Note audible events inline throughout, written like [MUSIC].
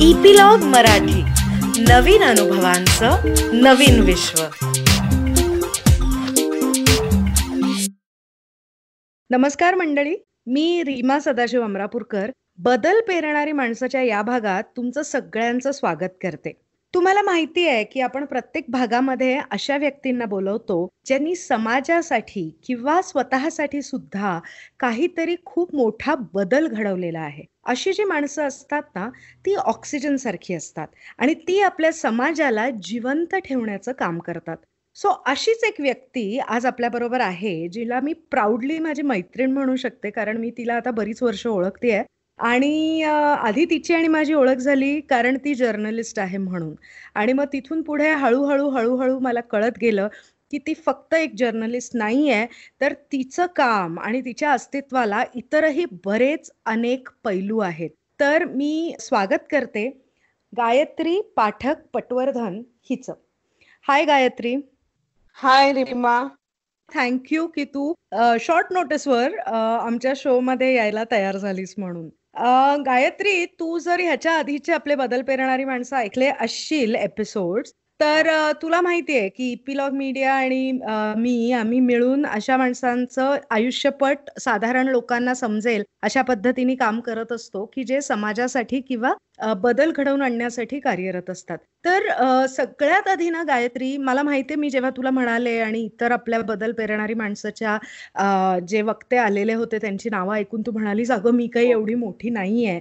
Epilogue Marathi. नवीन अनुभवांचं नवीन विश्व. नमस्कार मंडळी मी रीमा सदाशिव अमरापूरकर. बदल पेरणारी माणसाच्या या भागात तुमचं सगळ्यांचं स्वागत करते. तुम्हाला माहिती आहे की आपण प्रत्येक भागामध्ये अशा व्यक्तींना बोलवतो ज्यांनी समाजासाठी किंवा स्वतःसाठी सुद्धा काहीतरी खूप मोठा बदल घडवलेला आहे. अशी जी माणसं असतात ना ती ऑक्सिजन सारखी असतात आणि ती आपल्या समाजाला जिवंत ठेवण्याचं काम करतात. सो अशीच एक व्यक्ती आज आपल्या बरोबर आहे जिला मी प्राऊडली माझी मैत्रीण म्हणू शकते कारण मी तिला आता बरीच वर्ष ओळखते आणि आधी तिची आणि माझी ओळख झाली कारण ती जर्नलिस्ट आहे म्हणून. आणि मग तिथून पुढे हळूहळू हळूहळू मला कळत गेलं की ती फक्त एक जर्नलिस्ट नाही आहे तर तिचं काम आणि तिच्या अस्तित्वाला इतरही बरेच अनेक पैलू आहेत. तर मी स्वागत करते गायत्री पाठक पटवर्धन हिचं. Hi Gayatri. Hi Reema. Thank you की तू शॉर्ट नोटीसवर आमच्या शो मध्ये यायला तयार झालीस म्हणून. गायत्री तू जर ह्याच्या आधीचे आपले बदल पेरणारी माणसं ऐकले असशील एपिसोड तर तुला माहितीये की इपिलॉग मीडिया आणि मी आम्ही मिळून अशा माणसांचं आयुष्यपट साधारण लोकांना समजेल अशा पद्धतीने काम करत असतो की जे समाजासाठी किंवा बदल घडवून आणण्यासाठी कार्यरत असतात. तर सगळ्यात आधी ना गायत्री मला माहितीये मी जेव्हा तुला म्हणाले आणि इतर आपल्या बदल पेरणारी माणसाच्या जे वक्ते आलेले होते त्यांची नावं ऐकून तू म्हणालीस अगं मी काही एवढी मोठी नाहीये.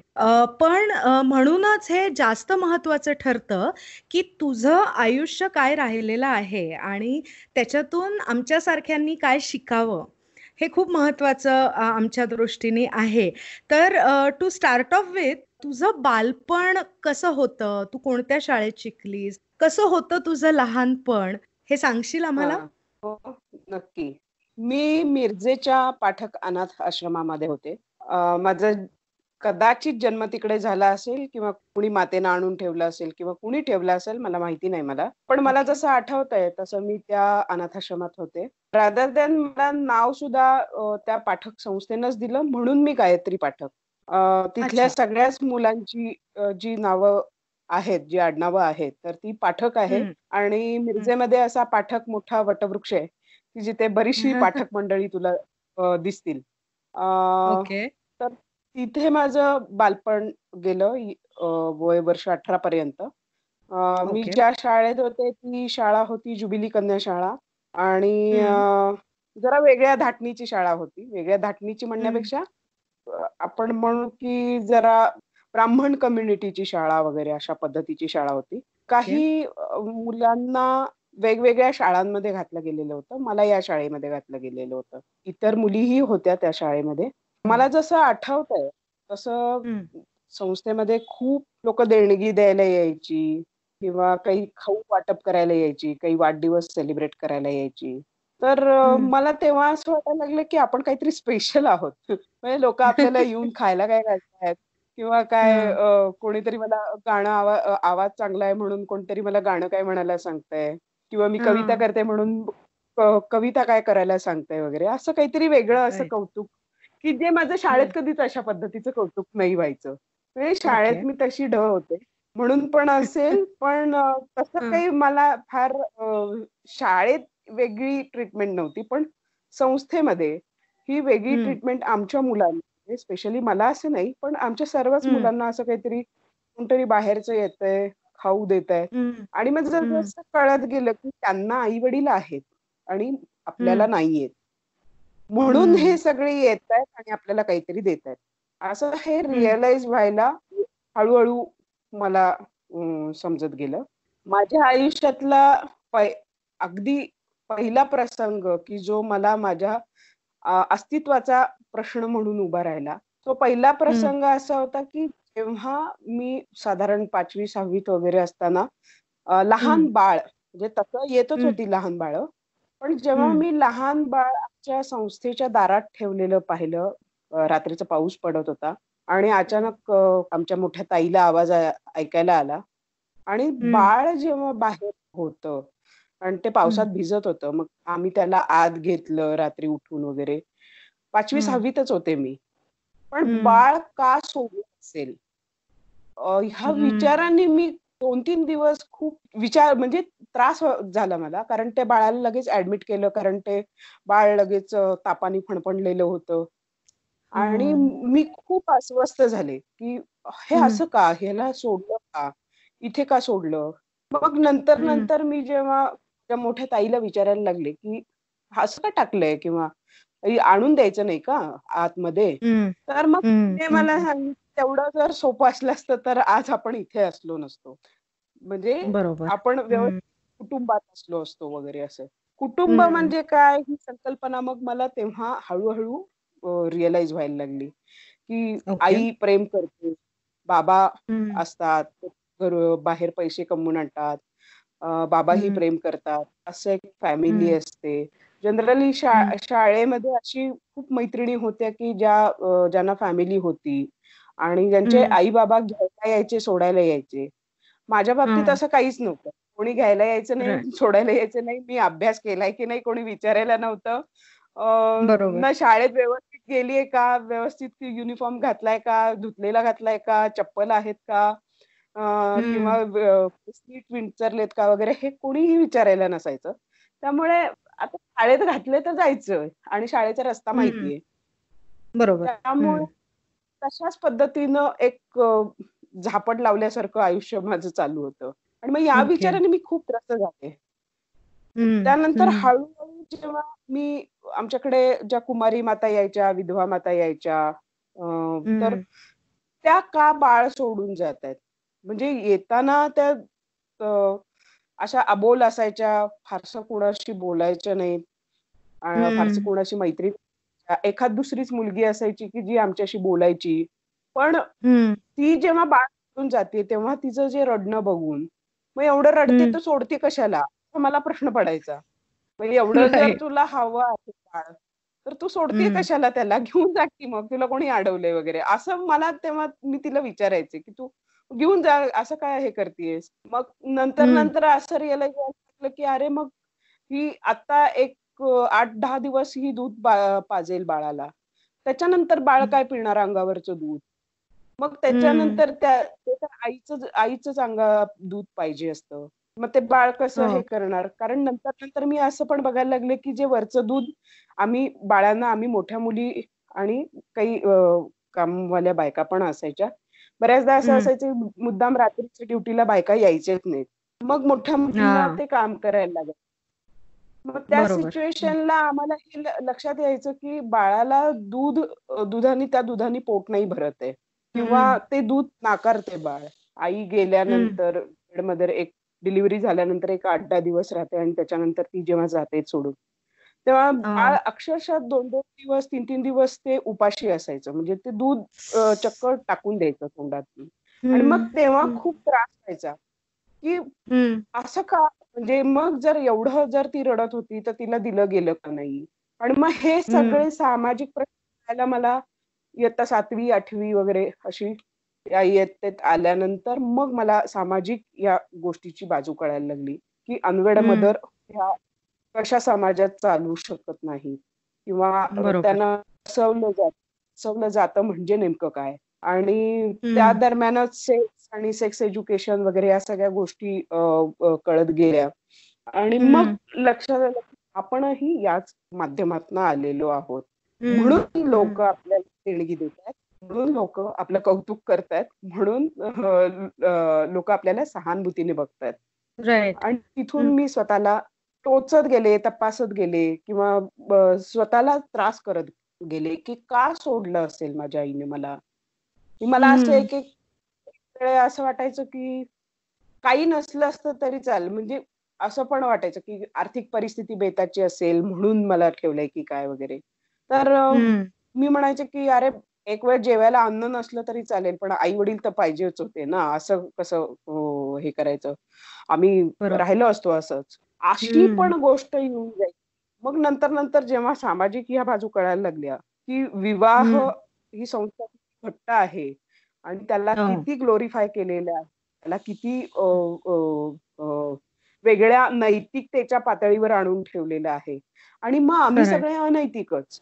पण म्हणूनच हे जास्त महत्वाचं ठरतं की तुझं आयुष्य काय राहिलेलं आहे आणि त्याच्यातून आमच्यासारख्यांनी काय शिकावं हे खूप महत्वाचं आमच्या दृष्टीने आहे. तर टू स्टार्ट ऑफ विथ तुझं बालपण कसं होतं? तू कोणत्या शाळेत शिकलीस? कसं होतं तुझं लहानपण? हे सांगशील आम्हाला? हा. नक्की. मी मिरजेच्या पाठक अनाथ आश्रमामध्ये होते. माझं कदाचित जन्म तिकडे झाला असेल किंवा कुणी मातेनं आणून ठेवलं असेल किंवा कुणी ठेवलं असेल मला माहिती नाही मला. पण मला जसं आठवत आहे तसं मी त्या अनाथाश्रमात होते. रादर दॅन मला नाव सुद्धा त्या पाठक संस्थेनंच दिलं म्हणून मी गायत्री पाठक. अं, तिथल्या अच्छा. सगळ्याच मुलांची अं, जी नावं आहेत जी आडनावं आहेत तर ती पाठक आहे. आणि. मिरजेमध्ये असा पाठक मोठा वटवृक्ष आहे की जिथे बरीचशी पाठक मंडळी तुला अं, दिसतील. अं, ओके. तर तिथे माझं बालपण गेलं इ- अं, वय वर्ष अठरा पर्यंत. अं, मी ओके. ज्या शाळेत होते ती शाळा होती जुबिली कन्या शाळा. आणि अं, जरा वेगळ्या धाटणीची शाळा होती. वेगळ्या धाटणीची म्हणण्यापेक्षा आपण म्हणू की जरा ब्राह्मण कम्युनिटीची शाळा वगैरे अशा पद्धतीची शाळा होती. काही मुलांना वेगवेगळ्या शाळांमध्ये घातलं गेलेलं होतं. मला या शाळेमध्ये घातलं गेलेलं होतं. इतर मुलीही होत्या त्या शाळेमध्ये. मला जसं आठवतंय तसं हम्म. संस्थेमध्ये खूप लोक देणगी द्यायला यायची किंवा काही खाऊ वाटप करायला यायची काही वाढदिवस सेलिब्रेट करायला यायची. तर मला तेव्हा असं वाटायला लागलं की आपण काहीतरी स्पेशल आहोत. [LAUGHS] म्हणजे लोक आपल्याला येऊन खायला काय घालतायत किंवा काय कोणीतरी मला गाणं आवाज चांगला आहे म्हणून कोणतरी मला गाणं काय म्हणायला सांगतंय? किंवा मी कविता करते म्हणून कविता काय करायला सांगताय वगैरे? असं काहीतरी वेगळं असं कौतुक. की जे माझं शाळेत कधीच अशा पद्धतीचं कौतुक नाही व्हायचं. म्हणजे शाळेत मी तशी ढ होते. म्हणून पण असेल [LAUGHS] पण तसं काही मला फार शाळेत वेगळी ट्रीटमेंट नव्हती पण संस्थेमध्ये ही वेगळी ट्रीटमेंट आमच्या मुलांना स्पेशली मला असं नाही पण आमच्या सर्वच मुलांना असं काहीतरी कोणतरी बाहेरचं येतंय खाऊ देत आहे आणि मग जर कळत गेलं की त्यांना आई वडील आहेत आणि आपल्याला नाहीयेत. म्हणून हे सगळे येत आहेत आणि आपल्याला काहीतरी देत आहेत असं हे रिअलाइज व्हायला हळूहळू मला समजत गेलं. माझ्या आयुष्यातला अगदी पहिला प्रसंग की जो मला माझ्या अस्तित्वाचा प्रश्न म्हणून उभा राहिला. तो पहिला प्रसंग असा होता की जेव्हा मी साधारण पाचवी सहावीत वगैरे असताना लहान बाळ म्हणजे तसं येतच होती लहान बाळ पण जेव्हा मी लहान बाळ आमच्या संस्थेच्या दारात ठेवलेलं पाहिलं रात्रीचा पाऊस पडत होता आणि अचानक आमच्या मोठ्या ताईला आवाज ऐकायला आला आणि बाळ जेव्हा बाहेर होतं आणि ते पावसात भिजत होतं. मग आम्ही त्याला आत घेतलं रात्री उठून वगैरे. पाचवी हम्म. सहावीतच होते मी. पण हम्म. बाळ का सोडलं असेल? ह्या विचारांनी मी दोन तीन दिवस खूप विचार म्हणजे त्रास झाला मला. कारण ते बाळाला लगेच ऍडमिट केलं. कारण ते बाळ लगेच तापाने फणफणलेलं होतं. आणि मी खूप अस्वस्थ झाले की हे असं का? ह्याला सोडलं का? इथे का सोडलं? मग नंतर नंतर मी जेव्हा त्या मोठ्या ताईला विचारायला लागले की असं का टाकलंय किंवा आणून द्यायचं नाही का आतमध्ये? तर मग ते मला तेवढं जर सोपं असलं असतं तर आज आपण इथे असलो नसतो. म्हणजे आपण कुटुंबात असलो असतो वगैरे असं. कुटुंब म्हणजे काय? ही संकल्पना मग मला तेव्हा हळूहळू रिअलाइज व्हायला लागली. की आई प्रेम करते. बाबा असतात बाहेर पैसे कमवून आणतात. बाबाही प्रेम करतात. असं एक फॅमिली असते. जनरली शाळेमध्ये अशी खूप मैत्रिणी होत्या की ज्या ज्यांना फॅमिली होती आणि ज्यांचे आई बाबा घ्यायला यायचे सोडायला यायचे. माझ्या बाबतीत असं काहीच नव्हतं. कोणी घ्यायला यायचं नाही सोडायला यायचं नाही. मी अभ्यास केलाय की नाही कोणी विचारायला नव्हतं. ना शाळेत व्यवस्थित गेलीये का? व्यवस्थित युनिफॉर्म घातलाय का? धुतलेला घातलाय का? चप्पल आहेत का? किंवा सीट विंचरलेत का वगैरे हे कोणीही विचारायला नसायचं. त्यामुळे आता शाळेत घातले तर जायचं आणि शाळेचा रस्ता माहितीये. बरोबर. त्यामुळे तशाच पद्धतीनं एक झापड लावल्यासारखं आयुष्य माझं चालू होतं. आणि मग या विचाराने मी खूप त्रस्त झाले. त्यानंतर हळूहळू जेव्हा मी आमच्याकडे ज्या कुमारी माता यायच्या विधवा माता यायच्या तर त्या का बाळ सोडून जात आहेत? म्हणजे येताना त्या अशा अबोल असायच्या फारसं कोणाशी बोलायच्या नाहीत फारसं कोणाशी मैत्री एखाद दुसरीच मुलगी असायची की जी आमच्याशी बोलायची. पण ती जेव्हा बाळ सोडून जाते तेव्हा तिचं जे रडणं बघून मग एवढं रडते तर सोडते कशाला? मला प्रश्न पडायचा. म्हणजे एवढं जर तुला हवं आहे बाळ तर तू सोडते कशाला त्याला? घेऊन जा की मग तुला कोणी अडवलंय वगैरे. असं मला तेव्हा मी तिला विचारायचे की तू घेऊन जा असं काय हे करतेस? मग नंतर नंतर असं रिअलाइज झालं की अरे मग ही आता एक आठ दहा दिवस ही दूध पाजेल बाळाला. त्याच्यानंतर बाळ काय पिणार अंगावरचं दूध? मग त्याच्यानंतर त्या आईचं आईच अंगा दूध पाहिजे असतं. मग ते बाळ कसं हे. करणार? कारण नंतर नंतर मी असं पण बघायला लागले की जे वरचं दूध आम्ही बाळांना आम्ही मोठ्या मुली आणि काही कामवाल्या बायका पण असायच्या. बऱ्याचदा असं असायचं मुद्दाम रात्रीच्या ड्युटीला बायका यायच्याच नाहीत. मग मोठ्या मुलींना ते काम करायला लागत मग त्या सिच्युएशनला आम्हाला हे लक्षात यायचं की बाळाला दूध दुधाने त्या दुधाने पोट नाही भरत आहे. किंवा ते दूध नाकारते बाळ. आई गेल्यानंतरमध्ये एक डिलिव्हरी झाल्यानंतर एक आठ दहा दिवस राहते आणि त्याच्यानंतर ती जेव्हा जाते सोडून. तेव्हा अक्षरशः दोन दोन दिवस तीन तीन दिवस ते उपाशी असायचं. म्हणजे ते दूध चक्क टाकून द्यायचं तोंडात आणि मग तेव्हा खूप त्रास व्हायचा. की असं का? म्हणजे मग जर एवढं जर ती रडत होती तर तिला दिलं गेलं का नाही? आणि मग हे सगळे सामाजिक प्रश्न मला इयत्ता सातवी आठवी वगैरे अशी या इयत्तेत आल्यानंतर मग मला सामाजिक या गोष्टीची बाजू कळायला लागली. की अनवेड मदर ह्या कशा समाजात चालू शकत नाही? किंवा त्यांना सवलं जात सवलं जातं म्हणजे नेमकं काय? आणि त्या दरम्यानच सेक्स आणि सेक्स एज्युकेशन वगैरे या सगळ्या गोष्टी कळत गेल्या. आणि मग लक्षात आलं आपणही याच माध्यमातून आलेलो आहोत. म्हणून लोक आपल्याला देणगी देत आहेत. म्हणून लोक आपलं कौतुक करतायत म्हणून लोक आपल्याला सहानुभूतीने बघतायत आणि तिथून मी स्वतःला टोचत गेले तपासत गेले किंवा स्वतःला त्रास करत गेले की का सोडलं असेल माझ्या आईने मला? मला असं एक एक वेळ असं वाटायचं की काही नसलं असतं तरी चाल म्हणजे असं पण वाटायचं की आर्थिक परिस्थिती बेताची असेल म्हणून मला ठेवलंय की काय वगैरे. तर मी म्हणायचे की अरे एक वेळ जेवायला अन्न नसलं तरी चालेल पण आई वडील तर पाहिजेच होते ना असं कसं हे करायचं? आम्ही राहिलो असतो असंच. अशी पण गोष्ट येऊन जाईल. मग नंतर नंतर जेव्हा सामाजिक ह्या बाजू कळायला लागल्या की विवाह ही संस्था घट्ट आहे आणि त्याला किती ग्लोरीफाय केलेलं आहे त्याला किती वेगळ्या नैतिकतेच्या पातळीवर आणून ठेवलेलं आहे. आणि मग आम्ही सगळे अनैतिकच.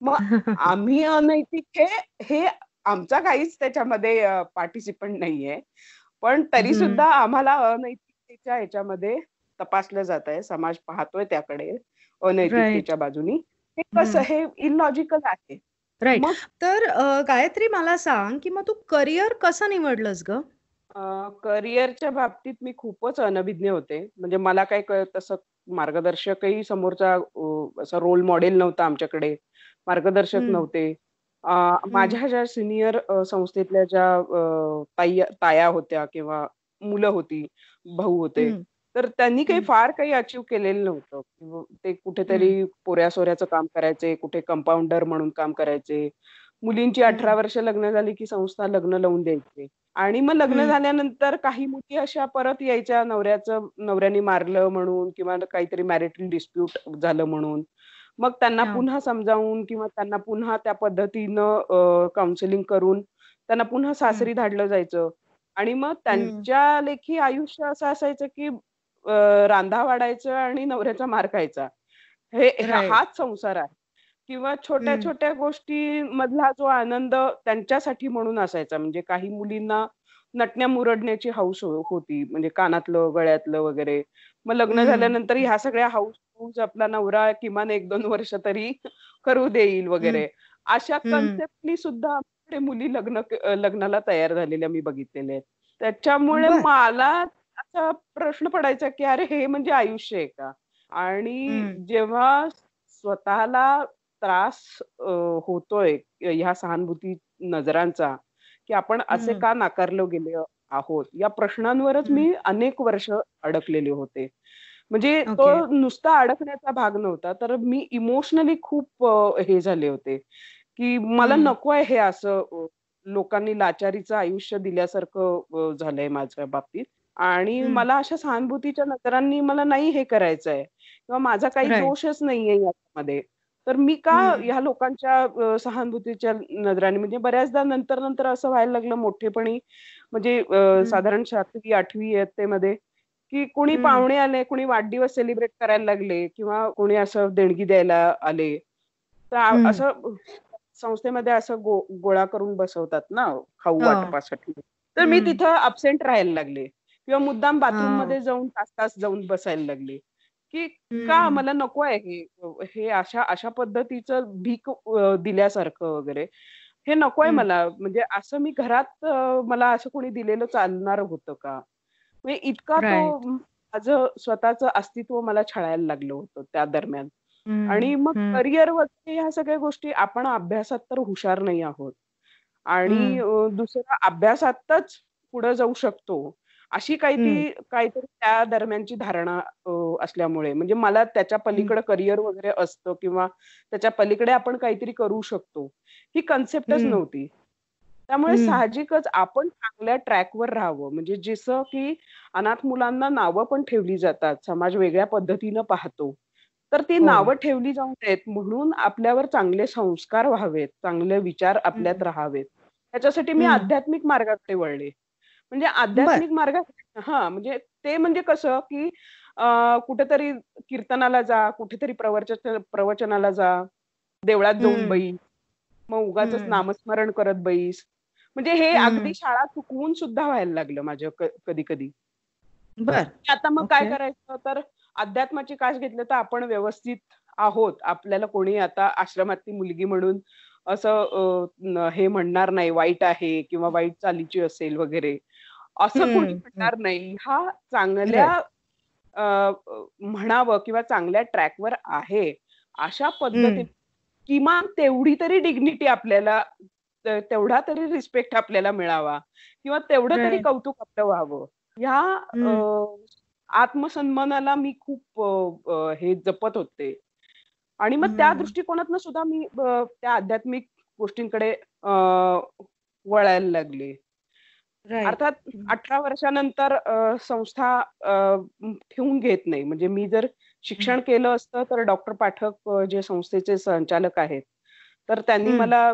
मग [LAUGHS] आम्ही अनैतिक हे हे आमचा काहीच त्याच्यामध्ये पार्टिसिपंट नाहीये. पण तरी सुद्धा आम्हाला अनैतिकतेच्या ह्याच्यामध्ये तपासलं जात आहे. समाज पाहतोय त्याकडे. अनैतिकतेच्या बाजूनी. हे कसं हे इलॉजिकल आहे. राईट तर गायत्री मला सांग की मग तू करिअर कसं निवडलंस ग? करिअरच्या बाबतीत मी खूपच अनभिज्ञ होते. म्हणजे मला काही तसं मार्गदर्शकही समोरचा असं रोल मॉडेल नव्हता आमच्याकडे. मार्गदर्शक नव्हते. माझ्या ज्या सिनियर संस्थेतल्या ज्या ताया होत्या किंवा मुलं होती भाऊ होते तर त्यांनी काही फार काही अचीव केलेलं नव्हतं. ते कुठेतरी पोऱ्या सोऱ्याचं काम करायचे कुठे कंपाऊंडर म्हणून काम करायचे. मुलींची अठरा वर्ष लग्न झाली की संस्था लग्न लावून द्यायचे. आणि मग लग्न झाल्यानंतर काही मुली अशा परत यायच्या नवऱ्याचं नवऱ्याने मारलं म्हणून किंवा काहीतरी मॅरिटल डिस्प्यूट झालं म्हणून. मग त्यांना पुन्हा समजावून किंवा त्यांना पुन्हा त्या पद्धतीनं काउन्सिलिंग करून त्यांना पुन्हा सासरी धाडलं जायचं. आणि मग त्यांच्या लेखी आयुष्य असं असायचं की रांधा वाढायचं आणि नवऱ्याचा मार खायचा. हे हाच संसार आहे. किंवा छोट्या छोट्या गोष्टी मधला जो आनंद त्यांच्यासाठी म्हणून असायचा. म्हणजे काही मुलींना नटण्या मुरडण्याची हौस होती. म्हणजे कानातलं गळ्यातलं वगैरे. मग लग्न झाल्यानंतर ह्या सगळ्या हाऊस हाऊस आपला नवरा किमान एक दोन वर्ष तरी करू देईल वगैरे. अशा कन्सेप्टनी सुद्धा मुली लग्न लग्नाला तयार झालेल्या मी बघितलेल्या आहेत. त्याच्यामुळे मला प्रश्न पडायचा की अरे हे म्हणजे आयुष्य आहे का? आणि जेव्हा स्वतःला त्रास होतोय ह्या सहानुभूती नजरांचा की आपण असे का नाकारलो गेले आहोत? या प्रश्नांवरच मी अनेक वर्ष अडकलेले होते. म्हणजे तो नुसता अडकण्याचा भाग नव्हता तर मी इमोशनली खूप हे झाले होते की मला नको आहे हे असं लोकांनी लाचारीचं आयुष्य दिल्यासारखं झालंय माझ्या बाबतीत. आणि मला अशा सहानुभूतीच्या नजरांनी मला नाही हे करायचं आहे किंवा माझा काही दोषच नाहीये यामध्ये तर मी का ह्या लोकांच्या सहानुभूतीच्या नजराने म्हणजे बऱ्याचदा नंतर नंतर असं व्हायला लागलं मोठेपणी म्हणजे साधारण सातवी आठवी इयत्तेमध्ये की कोणी पाहुणे आले कोणी वाढदिवस सेलिब्रेट करायला लागले किंवा कोणी असं देणगी द्यायला आले. तर असं संस्थेमध्ये असं गो गोळा करून बसवतात ना खाऊ वाटपासाठी. तर मी तिथं अबसेंट राहायला लागले. किंवा मुद्दाम बाथरूममध्ये जाऊन तास तास जाऊन बसायला लागले. की का मला नको आहे हे? हे अशा अशा पद्धतीचं भीक दिल्यासारखं वगैरे. हे नकोय मला. म्हणजे असं मी घरात मला असं कोणी दिलेलं चालणार होतं का? म्हणजे इतका तो माझं स्वतःच अस्तित्व मला छळायला लागलं होतं त्या दरम्यान. आणि मग करिअर वगैरे ह्या सगळ्या गोष्टी आपण अभ्यासात तर हुशार नाही आहोत. आणि दुसरा अभ्यासातच पुढे जाऊ शकतो. अशी काहीतरी काहीतरी त्या दरम्यानची धारणा असल्यामुळे. म्हणजे मला त्याच्या पलीकडे करिअर वगैरे असतं किंवा त्याच्या पलीकडे आपण काहीतरी करू शकतो ही कन्सेप्टच नव्हती. त्यामुळे साहजिकच आपण चांगल्या ट्रॅकवर राहावं. म्हणजे जसं की अनाथ मुलांना नावं पण ठेवली जातात समाज वेगळ्या पद्धतीनं पाहतो तर ती हो. नावं ठेवली जाऊ नयेत म्हणून आपल्यावर चांगले संस्कार व्हावेत चांगले विचार आपल्यात राहावेत. त्याच्यासाठी मी आध्यात्मिक मार्गाकडे वळले. म्हणजे आध्यात्मिक मार्ग हा म्हणजे ते म्हणजे कसं की कुठेतरी कीर्तनाला जा कुठेतरी प्रवचन प्रवचनाला जा. देवळात जाऊन बैस. मग उगाच नामस्मरण करत बैस. म्हणजे हे अगदी शाळा चुकवून सुद्धा व्हायला लागलं माझं कधी कधी आता मग काय करायचं? तर अध्यात्माची काश घेतलं तर आपण व्यवस्थित आहोत. आपल्याला कोणी आता आश्रमातली मुलगी म्हणून असं हे म्हणणार नाही वाईट आहे किंवा वाईट चालीची असेल वगैरे. असं कोणी म्हणणार नाही. हा चांगल्या म्हणावं किंवा चांगल्या ट्रॅकवर आहे अशा पद्धतीने किमान तेवढी तरी डिग्निटी आपल्याला तेवढा तरी रिस्पेक्ट आपल्याला मिळावा किंवा तेवढं तरी कौतुक आपलं व्हावं. ह्या आत्मसन्मानाला मी खूप हे जपत होते. आणि मग त्या दृष्टिकोनातनं सुद्धा मी त्या आध्यात्मिक गोष्टींकडे वळायला लागले. अर्थात अठरा वर्षानंतर संस्था ठेवून घेत नाही. म्हणजे मी जर शिक्षण केलं असतं तर डॉक्टर पाठक जे संस्थेचे संचालक आहेत तर त्यांनी मला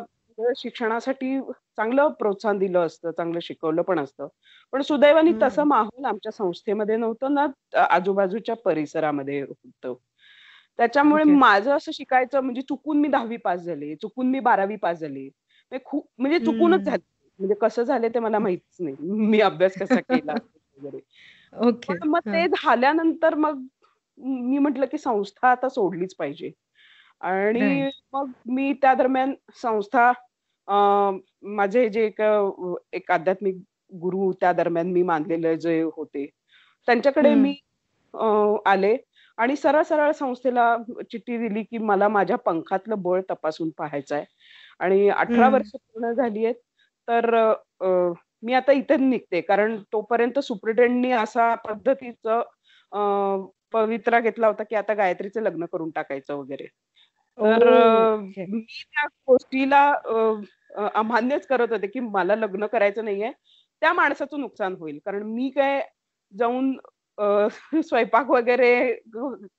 शिक्षणासाठी चांगलं प्रोत्साहन दिलं असतं चांगलं शिकवलं पण असतं. पण सुदैवाने तसं माहोल आमच्या संस्थेमध्ये नव्हतं ना आजूबाजूच्या परिसरामध्ये होतं. त्याच्यामुळे माझं असं शिकायचं म्हणजे चुकून मी दहावी पास झाले चुकून मी बारावी पास झाले. खूप म्हणजे चुकूनच. झालं. म्हणजे कसं झालं ते मला माहितीच नाही मी अभ्यास कसा केला [LAUGHS] वगैरे ओके मग. ते झाल्यानंतर मग मी म्हटलं की संस्था आता सोडलीच पाहिजे आणि. मग मी त्या दरम्यान संस्था अं, माझे जे एक आध्यात्मिक गुरु त्या दरम्यान मी मानलेले जे होते त्यांच्याकडे. मी आले आणि सरळ सरळ संस्थेला चिठ्ठी दिली की मला माझ्या पंखातलं बळ तपासून पाहायचं आहे आणि अठरा. वर्ष पूर्ण झाली आहेत तर मी आता इथेच निघते. कारण तोपर्यंत सुप्रिटेंडनी असा पद्धतीचं पवित्रा घेतला होता की आता गायत्रीचं लग्न करून टाकायचं वगैरे. तर. मी त्या गोष्टीला अमान्यच करत होते की मला लग्न करायचं नाहीये. त्या माणसाचं नुकसान होईल. कारण मी काय जाऊन स्वयंपाक वगैरे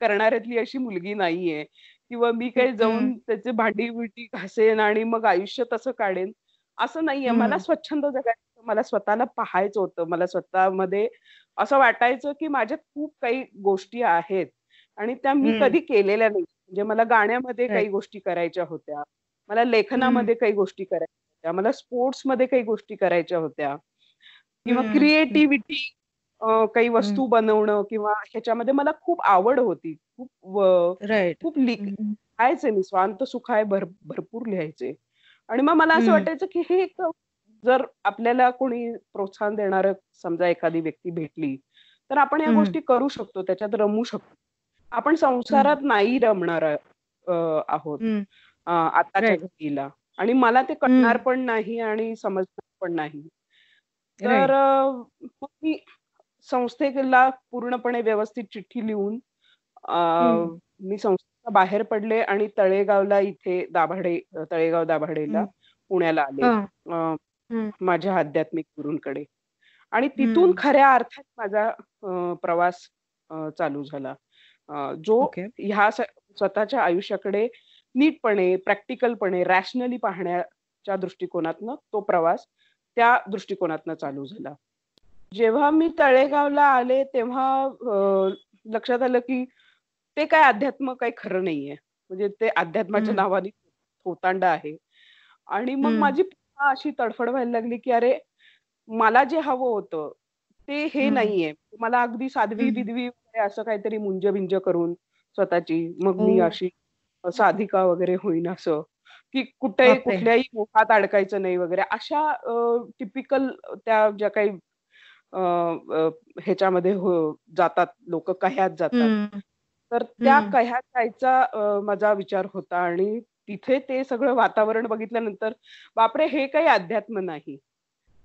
करणाऱ्यातली अशी मुलगी नाहीये. किंवा मी काही जाऊन. त्याचे भांडी बिडी घासेन आणि मग आयुष्य तसं काढेन. असं नाहीये मला. स्वच्छंद जगायचं होतं. मला स्वतःला पाहायचं होतं मला स्वतःमध्ये असं वाटायचं की माझ्यात खूप काही गोष्टी आहेत आणि त्या मी. कधी केलेल्या नाही म्हणजे मला गाण्यामध्ये काही. गोष्टी करायच्या होत्या मला. लेखनामध्ये काही गोष्टी करायच्या होत्या मला स्पोर्ट्समध्ये काही गोष्टी करायच्या होत्या किंवा. क्रिएटिव्हिटी काही. वस्तू बनवणं किंवा ह्याच्यामध्ये मला खूप आवड होती खूप खूप. लिहायचे मी स्वांत सुख आहे भर भरपूर लिहायचे आणि मग मला असं. वाटायचं की हे एक जर आपल्याला कोणी प्रोत्साहन देणार समजा एखादी व्यक्ती भेटली तर आपण या. गोष्टी करू शकतो त्याच्यात रमू शकतो आपण संसारात नाही रमणार आहोत आताच्या. घडीला आणि मला ते कळणार. पण नाही आणि समजणार पण नाही तर मी संस्थेला पूर्णपणे व्यवस्थित चिठ्ठी लिहून. मी संस्थेच्या बाहेर पडले आणि तळेगावला इथे दाभाडे तळेगाव दाभाडेला. पुण्याला आले. माझ्या आध्यात्मिक गुरूंकडे आणि तिथून. खऱ्या अर्थात माझा प्रवास चालू झाला जो ह्या स्वतःच्या आयुष्याकडे नीटपणे प्रॅक्टिकलपणे रॅशनली पाहण्याच्या दृष्टिकोनातनं तो प्रवास त्या दृष्टिकोनातनं चालू झाला जेव्हा मी तळेगावला आले तेव्हा लक्षात आलं की ते काय अध्यात्म काही खरं नाहीये. म्हणजे ते अध्यात्माच्या. नावाने थोतांड आहे. आणि मग. माझी पुन्हा अशी तडफड व्हायला लागली की अरे मला जे हवं होतं ते हे. नाहीये. मला अगदी साध्वी वगैरे असं काहीतरी मुंज बिंज करून स्वतःची मग मी ओ अशी साधिका वगैरे होईन असं. की कुठे कुठल्याही मोहात अडकायचं नाही वगैरे. अशा टिपिकल त्या ज्या काही ह्याच्यामध्ये हो- जातात लोक कह्यात जातात. तर त्या हम्म. कह्यात जायचा अ, माझा विचार होता आणि तिथे ते सगळं वातावरण बघितल्यानंतर बापरे हे काही अध्यात्म नाही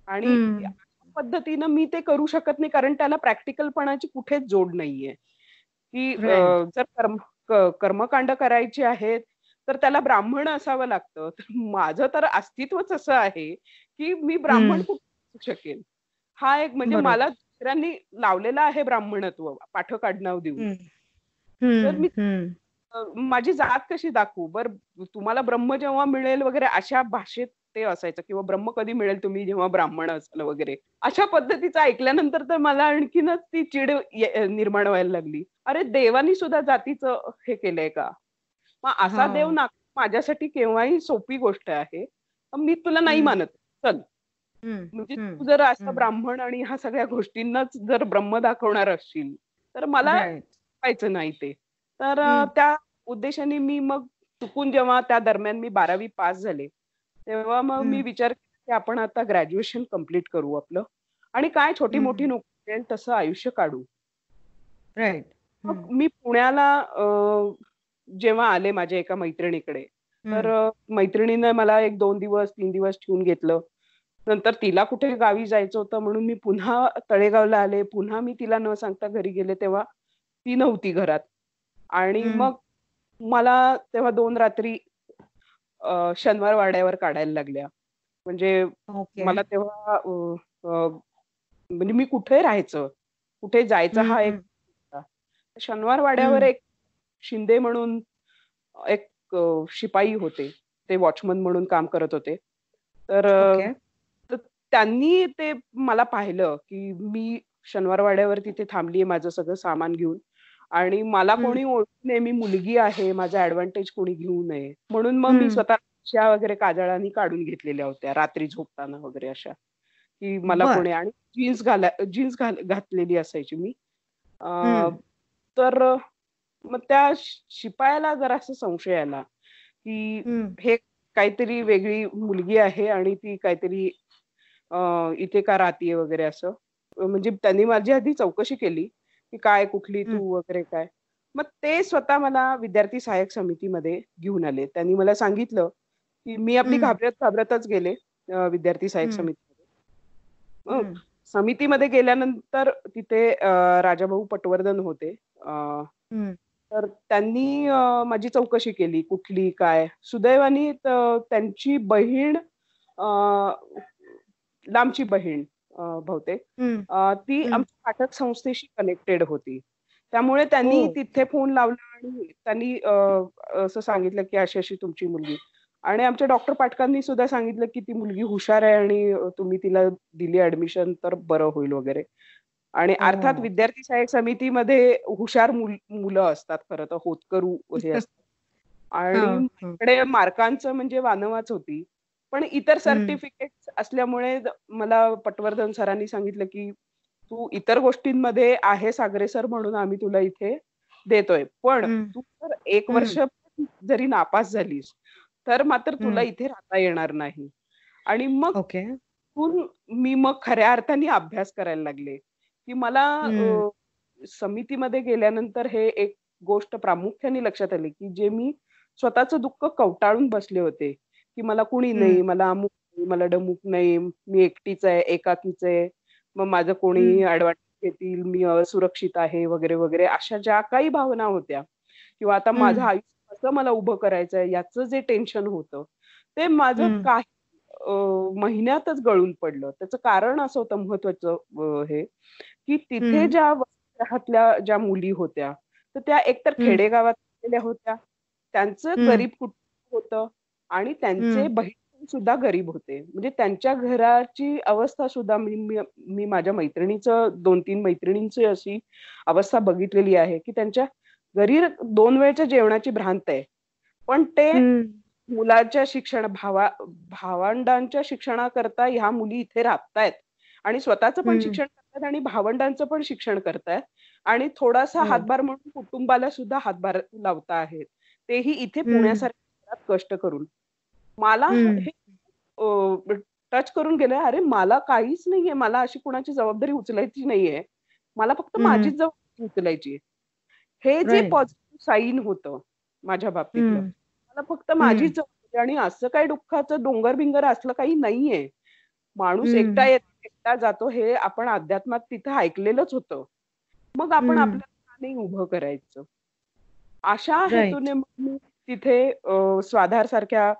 आणि हम्म. पद्धतीनं मी ते करू शकत नाही कारण त्याला प्रॅक्टिकलपणाची कुठेच जोड नाहीये की अ, जर कर्म क- कर्मकांड करायची आहेत तर त्याला ब्राह्मण असावं लागतं तर माझं तर अस्तित्वच असं आहे की मी ब्राह्मण हम्म. कुठे असू शकेन हा एक म्हणजे बरोबर मला दुसऱ्यांनी लावलेला आहे ब्राह्मणत्व पाठक आडनाव देऊन. तर. मी माझी जात कशी दाखवू बर तुम्हाला ब्रह्म जेव्हा मिळेल वगैरे अशा भाषेत ते असायचं किंवा ब्रह्म कधी मिळेल तुम्ही जेव्हा ब्राह्मण असाल वगैरे अशा पद्धतीचं ऐकल्यानंतर तर मला आणखीनच ती चिड निर्माण व्हायला लागली अरे देवानी सुद्धा जातीचं हे केलंय का मग असा देव ना माझ्यासाठी केव्हाही सोपी गोष्ट आहे मी तुला नाही. मानत चल. म्हणजे. तू जर असं. ब्राह्मण आणि ह्या सगळ्या गोष्टींनाच जर ब्रह्म दाखवणार असशील तर मला पाहायचं नाही ते तर. त्या उद्देशाने मी मग चुकून जेव्हा त्या दरम्यान मी बारावी पास झाले तेव्हा मग मी. विचार केला की आपण आता ग्रॅज्युएशन कंप्लीट करू आपलं आणि काय छोटी मोठी. नोकरी मिळेल तसं आयुष्य काढू राईट मग. मी पुण्याला जेव्हा आले माझ्या एका मैत्रिणीकडे तर मैत्रिणीनं मला एक दोन दिवस तीन दिवस ठेवून घेतलं नंतर तिला कुठे गावी जायचं होतं म्हणून मी पुन्हा तळेगावला आले पुन्हा मी तिला न सांगता घरी गेले तेव्हा ती नव्हती घरात. आणि. मग मला तेव्हा दोन रात्री शनिवार वाड्यावर काढायला लागल्या. म्हणजे मला तेव्हा म्हणजे मी कुठे राहायचं? कुठे जायचं हा एक. शनिवार वाड्यावर. एक शिंदे म्हणून एक शिपाई होते. ते वॉचमन म्हणून काम करत होते. तर त्यांनी ते मला पाहिलं की मी शनिवार वाड्यावर तिथे थांबलीये माझं सगळं सामान घेऊन. आणि मला. कोणी ओळखू नये मी मुलगी आहे माझा ऍडव्हान्टेज कोणी घेऊ नये. म्हणून मग मी. स्वतः वगैरे काजळाने काढून घेतलेल्या होत्या रात्री झोपताना वगैरे अशा. की मला कोणी आणि जीन्स घाला जीन्स घातलेली असायची मी. तर मग त्या शिपायाला जरासा संशय आला की हे काहीतरी वेगळी मुलगी आहे आणि ती काहीतरी अं, इथे का राहतीये वगैरे असं. म्हणजे त्यांनी माझी आधी चौकशी केली. की काय कुठली तू वगैरे काय. मग ते स्वतः मला विद्यार्थी सहाय्यक समितीमध्ये घेऊन आले. त्यांनी मला सांगितलं की मी आपली घाबरत घाबरतच गेले विद्यार्थी सहाय्यक समितीमध्ये. समितीमध्ये गेल्यानंतर तिथे राजाभाऊ पटवर्धन होते. तर त्यांनी माझी चौकशी केली कुठली काय. सुदैवाने त्यांची बहीण लांबची बहीण. बहुतेक. ती आमच्या पाठक संस्थेशी कनेक्टेड होती. त्यामुळे त्यांनी हो. तिथे फोन लावला आणि त्यांनी असं सांगितलं की अशी अशी तुमची मुलगी. आणि आमच्या डॉक्टर पाटकांनी सुद्धा सांगितलं की ती मुलगी हुशार आहे आणि तुम्ही तिला दिली ऍडमिशन तर बरं होईल वगैरे. आणि अर्थात हो. विद्यार्थी सहाय्यक समितीमध्ये हुशार मुल- असतात खरं तर होतकरू हे [LAUGHS] असतात हा आणि हा माझ्याकडे मार्कांचं म्हणजे वानवाच होती. पण इतर सर्टिफिकेट असल्यामुळे मला पटवर्धन सरांनी सांगितलं की तू इतर गोष्टींमध्ये आहेस अग्रेसर म्हणून आम्ही तुला इथे देतोय. पण तू जर एक वर्ष जरी नापास झालीस तर मात्र तुला इथे राहता येणार नाही. आणि मग मी मग खऱ्या अर्थाने अभ्यास करायला लागले. की मला समितीमध्ये गेल्यानंतर हे एक गोष्ट प्रामुख्याने लक्षात आली की जे मी स्वतःचं दुःख कवटाळून बसले होते की मला कुणी नाही मला अमुक नाही मला डमुक नाही मी एकटीच आहे एकाकीच आहे. मग माझं कोणी ऍडव्हान्टेज घेतील मी असुरक्षित आहे वगैरे वगैरे अशा ज्या काही भावना होत्या. किंवा आता माझं आयुष्य कसं मला उभं करायचं आहे याचं जे टेन्शन होतं ते माझं काही महिन्यातच गळून पडलं. त्याचं कारण असं होतं महत्वाचं हे की तिथे ज्या वसाहतल्या ज्या मुली होत्या तर त्या एकतर खेडेगावात होत्या. त्यांचं गरीब कुटुंब होतं. आणि त्यांचे बहीण सुद्धा गरीब होते. म्हणजे त्यांच्या घराची अवस्था सुद्धा मी मी माझ्या मैत्रिणीचं दोन तीन मैत्रिणींची अशी अवस्था बघितलेली आहे की त्यांच्या घरी दोन वेळच्या जेवणाची भ्रांत आहे. पण ते मुलाच्या शिक्षण भावा भावंडांच्या शिक्षणाकरता ह्या मुली इथे राहतायत आणि स्वतःचं पण शिक्षण करतायत आणि भावंडांचं पण शिक्षण करतायत आणि थोडासा हातभार म्हणून कुटुंबाला सुद्धा हातभार लावता आहेत. तेही इथे पुण्यासारख्या कष्ट करून. मला हे टच करून गेलं अरे मला काहीच नाहीये मला अशी कुणाची जबाबदारी उचलायची नाहीये. मला फक्त माझीच जबाबदारी उचलायची. हे जे पॉझिटिव्ह साईन होतं माझ्या बाबतीतलं हम्म. मला फक्त माझीच जबाबदारी आणि असं काही दुःखाचं डोंगर बिंगर असलं काही नाहीये. माणूस एकटा येतो एकटा जातो हे आपण अध्यात्मात तिथं ऐकलेलंच होतं. मग आपण हम्म. आपलं नाही उभं करायचं. अशा हेतूने मग मी तिथे स्वाधार सारख्या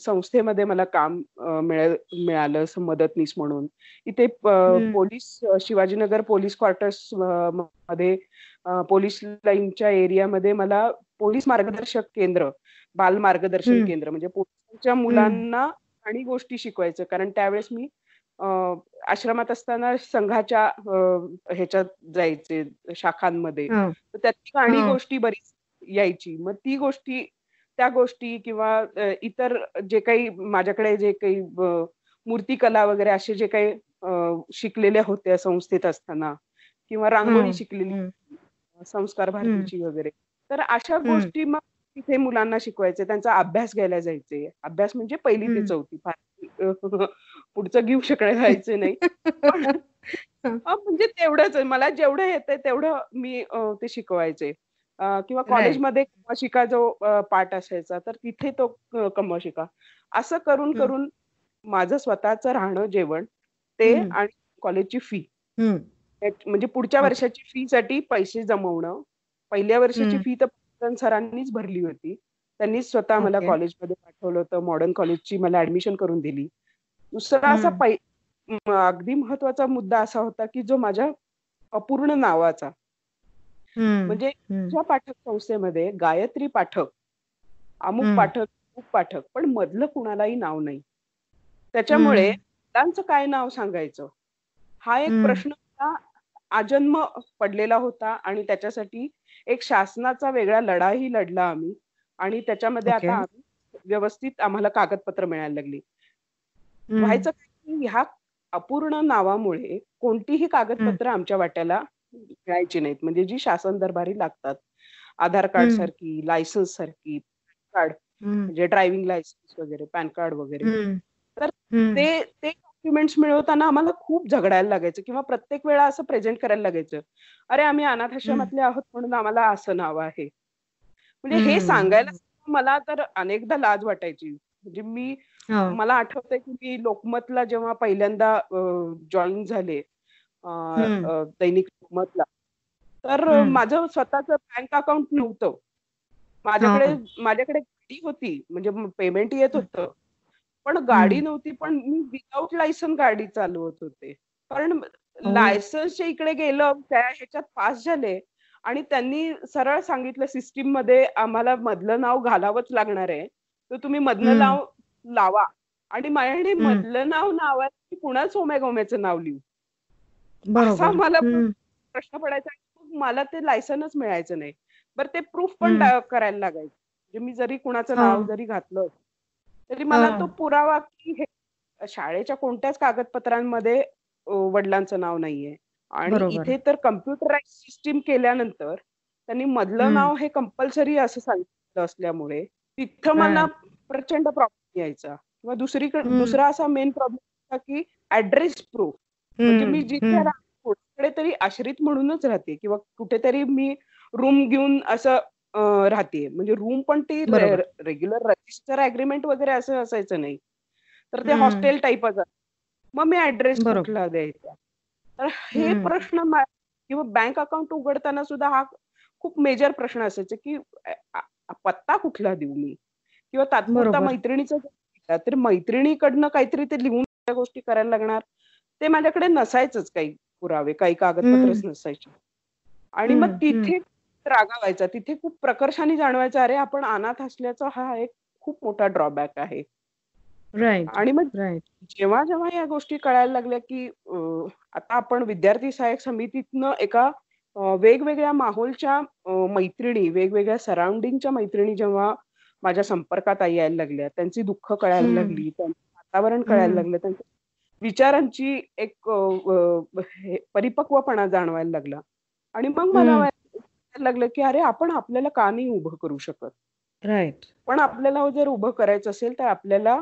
संस्थेमध्ये मला काम मिळालं असं मदतनीस म्हणून. इथे पोलीस शिवाजीनगर पोलीस क्वार्टर्समध्ये पोलीस लाईनच्या एरियामध्ये मला पोलीस मार्गदर्शक केंद्र बाल मार्गदर्शन केंद्र म्हणजे पोलिसांच्या मुलांना आणि गोष्टी शिकवायचं. कारण त्यावेळेस मी आश्रमात असताना संघाच्या ह्याच्यात जायचे शाखांमध्ये. तर त्यातली हा. गोष्टी बरीच यायची. मग ती गोष्टी त्या गोष्टी किंवा इतर जे काही माझ्याकडे जे काही मूर्तिकला वगैरे असे जे काही अ, शिकलेल्या होत्या संस्थेत असताना किंवा रांगोळी शिकलेली संस्कार भारतीची वगैरे. तर अशा गोष्टी मग तिथे मुलांना शिकवायचे त्यांचा अभ्यास घ्यायला जायचे. अभ्यास म्हणजे पहिली ते चौथी. फार [LAUGHS] पुढचं घेऊ शकणे जायचे नाही. [LAUGHS] म्हणजे तेवढंच आहे. मला जेवढं येतंय तेवढं मी ते शिकवायचे. किंवा कॉलेजमध्ये कमशिका जो पाठ असायचा तर तिथे तो कमशिका असं करून करून माझं स्वतःचं राहणं जेवण ते आणि कॉलेजची फी. म्हणजे पुढच्या वर्षाची फी साठी पैसे जमवणं. पहिल्या वर्षाची फी तर सरांनीच भरली होती. त्यांनीच स्वतः मला कॉलेजमध्ये पाठवलं होतं. मॉडर्न कॉलेजची मला ऍडमिशन करून दिली. दुसरा असा अगदी महत्त्वाचा मुद्दा असा होता की जो माझ्या अपूर्ण नावाचा म्हणजे तुझ्या पाठक संस्थेमध्ये गायत्री पाठक अमुक पाठक अमुक पाठक पण मधलं कुणालाही नाव नाही. त्याच्यामुळे मुलांचं काय नाव सांगायचं? हा एक प्रश्न आजन्म पडलेला होता आणि त्याच्यासाठी एक शासनाचा वेगळा लढाही लढला आम्ही. आणि त्याच्यामध्ये आता आम्ही व्यवस्थित आम्हाला कागदपत्र मिळायला लागली. व्हायचं ह्या अपूर्ण नावामुळे कोणतीही कागदपत्र आमच्या वाट्याला मिळायची नाहीत. म्हणजे जी शासन दरबारी लागतात आधार कार्ड सारखी लायसन्स सारखी कार्ड म्हणजे ड्रायव्हिंग लायसन्स वगैरे पॅन कार्ड वगैरे. तर ते ते डॉक्युमेंट्स मिळवताना आम्हाला खूप झगडायला लागायचं किंवा प्रत्येक वेळा असं प्रेझेंट करायला लागायचं अरे आम्ही अनाथ आश्रमातले आहोत म्हणून आम्हाला असं नाव आहे. म्हणजे हे सांगायला मला तर अनेकदा लाज वाटायची. म्हणजे मी मला आठवतंय की मी लोकमतला जेव्हा पहिल्यांदा जॉईन झाले दैनिक लोकमतला तर माझं स्वतःच बँक अकाउंट नव्हतं. माझ्याकडे माझ्याकडे गाडी होती. म्हणजे पेमेंट येत होतं. पण गाडी नव्हती पण मी विदाऊट लायसन गाडी चालवत होते. कारण लायसन्सच्या इकडे गेलं त्या ह्याच्यात पास झाले आणि त्यांनी सरळ सांगितलं सिस्टीममध्ये आम्हाला मधलं नाव घालावंच लागणार आहे. तर तुम्ही मधलं नाव लावा. आणि माझ्याकडे मधलं नाव नावा पुन्हा सोम्या गोम्याचं नाव लिहू? असा मला प्रश्न पडायचा मला ते लायसनच मिळायचं नाही. बरं ते प्रूफ पण करायला लागायचं. म्हणजे मी जरी कुणाचं नाव जरी घातलं तरी मला तो पुरावा की हे शाळेच्या कोणत्याच कागदपत्रांमध्ये वडिलांचं नाव नाहीये. आणि इथे तर कम्प्युटराइज सिस्टीम केल्यानंतर त्यांनी मधलं नाव हे कंपल्सरी असं सांगितलं असल्यामुळे तिथं मला प्रचंड प्रॉब्लेम यायचा. किंवा दुसरीकडे दुसरा असा मेन प्रॉब्लेम होता की ऍड्रेस प्रूफ म्हणजे मी जिथे कुठे तरी आश्रित म्हणूनच राहते किंवा कुठेतरी मी रूम घेऊन असं राहते. म्हणजे रूम पण ती रेग्युलर रजिस्टर अग्रीमेंट वगैरे असं असायचं नाही. तर ते हॉस्टेल टाईपच मग मी ऍड्रेस कुठला द्यायचा? तर हे प्रश्न किंवा बँक अकाउंट उघडताना सुद्धा हा खूप मेजर प्रश्न असायचा की पत्ता कुठला देऊ मी? किंवा तात्पुरता मैत्रिणीचं तर मैत्रिणीकडनं काहीतरी ते लिहून त्या गोष्टी करायला लागणार. ते माझ्याकडे नसायचंच काही. पुरावे काही कागदपत्रच नसायचे. आणि मग तिथे रागावायचा तिथे खूप प्रकर्षाने जाणवायचं अरे आपण अनाथ असल्याचा हा एक खूप मोठा ड्रॉबॅक आहे. आणि मग जेव्हा जेव्हा या गोष्टी कळायला लागल्या की आता आपण विद्यार्थी सहाय्यक समितीतनं एका वेगवेगळ्या माहोलच्या मैत्रिणी वेगवेगळ्या सराउंडिंगच्या मैत्रिणी जेव्हा माझ्या संपर्कात यायला लागल्या त्यांची दुःख कळायला लागली त्यांचं वातावरण कळायला लागलं त्यांच्या विचारांची एक परिपक्वपणा जाणवायला लागला. आणि मग मला लागलं की अरे आपण आपल्याला का नाही उभं करू शकत? राईट. पण आपल्याला जर उभं करायचं असेल तर आपल्याला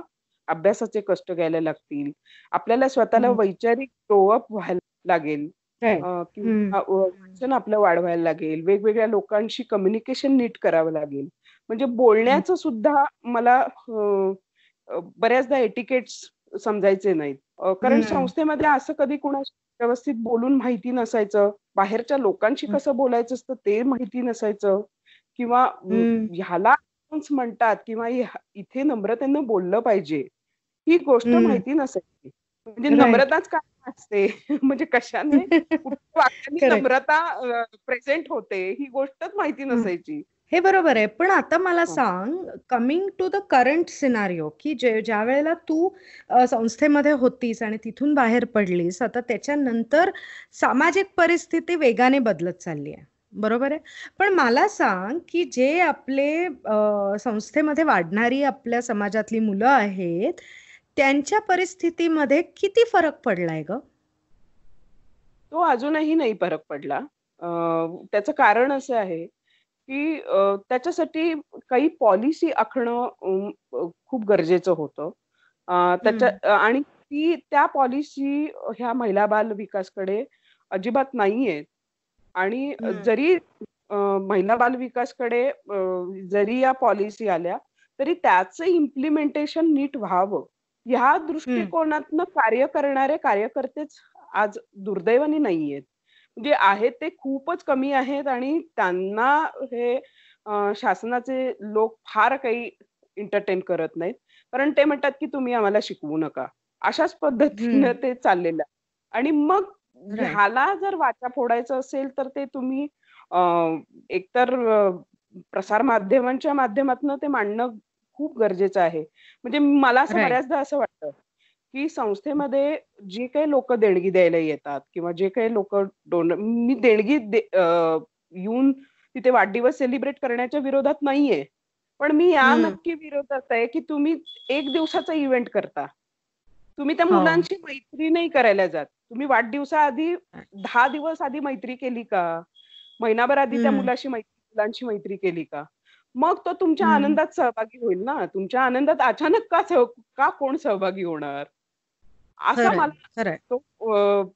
अभ्यासाचे कष्ट घ्यायला लागतील. आपल्याला स्वतःला वैचारिक ग्रोअप व्हायला लागेल. वाचन आपलं वाढवायला लागेल. वेगवेगळ्या लोकांशी कम्युनिकेशन नीट करावं लागेल. म्हणजे बोलण्याचं सुद्धा मला बऱ्याचदा एटिकेट्स समजायचे नाहीत. कारण संस्थेमध्ये असं कधी कुणाशी व्यवस्थित बोलून माहिती नसायचं. बाहेरच्या लोकांशी कसं बोलायचं असतं ते माहिती नसायचं. किंवा ह्याला म्हणतात किंवा इथे नम्रतेनं बोललं पाहिजे. ही गोष्ट माहिती नसायची. म्हणजे नम्रताच काय असते? [LAUGHS] म्हणजे कशाने? [LAUGHS] नम्रता प्रेझेंट होते? ही गोष्टच माहिती नसायची. हे बरोबर आहे. पण आता मला सांग coming to the current scenario की जे ज्या वेळेला तू संस्थेमध्ये होतीस आणि तिथून बाहेर पडलीस आता त्याच्यानंतर सामाजिक परिस्थिती वेगाने बदलत चालली आहे. बरोबर आहे? पण मला सांग की जे आपले संस्थेमध्ये वाढणारी आपल्या समाजातली मुलं आहेत त्यांच्या परिस्थितीमध्ये किती फरक पडलाय ग? तो अजूनही नाही फरक पडला. त्याचं कारण असं आहे की त्याच्यासाठी काही पॉलिसी आखणं खूप गरजेचं होतं. त्याच्या आणि ती त्या पॉलिसी ह्या महिला बाल विकासकडे अजिबात नाहीये. आणि जरी महिला बाल विकासकडे जरी या पॉलिसी आल्या तरी त्याचं इम्प्लिमेंटेशन नीट व्हावं. ह्या दृष्टिकोनातनं कार्य करणारे कार्यकर्तेच आज दुर्दैवाने नाहीयेत. म्हणजे आहेत ते खूपच कमी आहेत आणि त्यांना हे शासनाचे लोक फार काही एंटरटेन करत नाहीत. कारण ते म्हणतात की तुम्ही आम्हाला शिकवू नका. अशाच पद्धतीनं ते चाललेलं आणि मग ह्याला जर वाचा फोडायचं असेल तर ते तुम्ही एकतर प्रसार माध्यमांच्या माध्यमातून ते मांडणं खूप गरजेचं आहे. म्हणजे मला असं बऱ्याचदा असं वाटतं की संस्थेमध्ये जे काही लोक देणगी द्यायला येतात किंवा जे काही लोक डोन मी देणगी येऊन तिथे वाढदिवस सेलिब्रेट करण्याच्या विरोधात नाहीये पण मी या. नक्की विरोधात आहे की तुम्ही एक दिवसाचा इव्हेंट करता तुम्ही त्या हो. मुलांची मैत्री नाही करायला जात तुम्ही वाढदिवसाआधी दहा दिवस आधी मैत्री केली का महिनाभर आधी त्या. मुलाशी मैत्री मुलांची मैत्री केली का मग तो तुमच्या. आनंदात सहभागी होईल ना तुमच्या आनंदात अचानक का सह का कोण सहभागी होणार असा मला. तो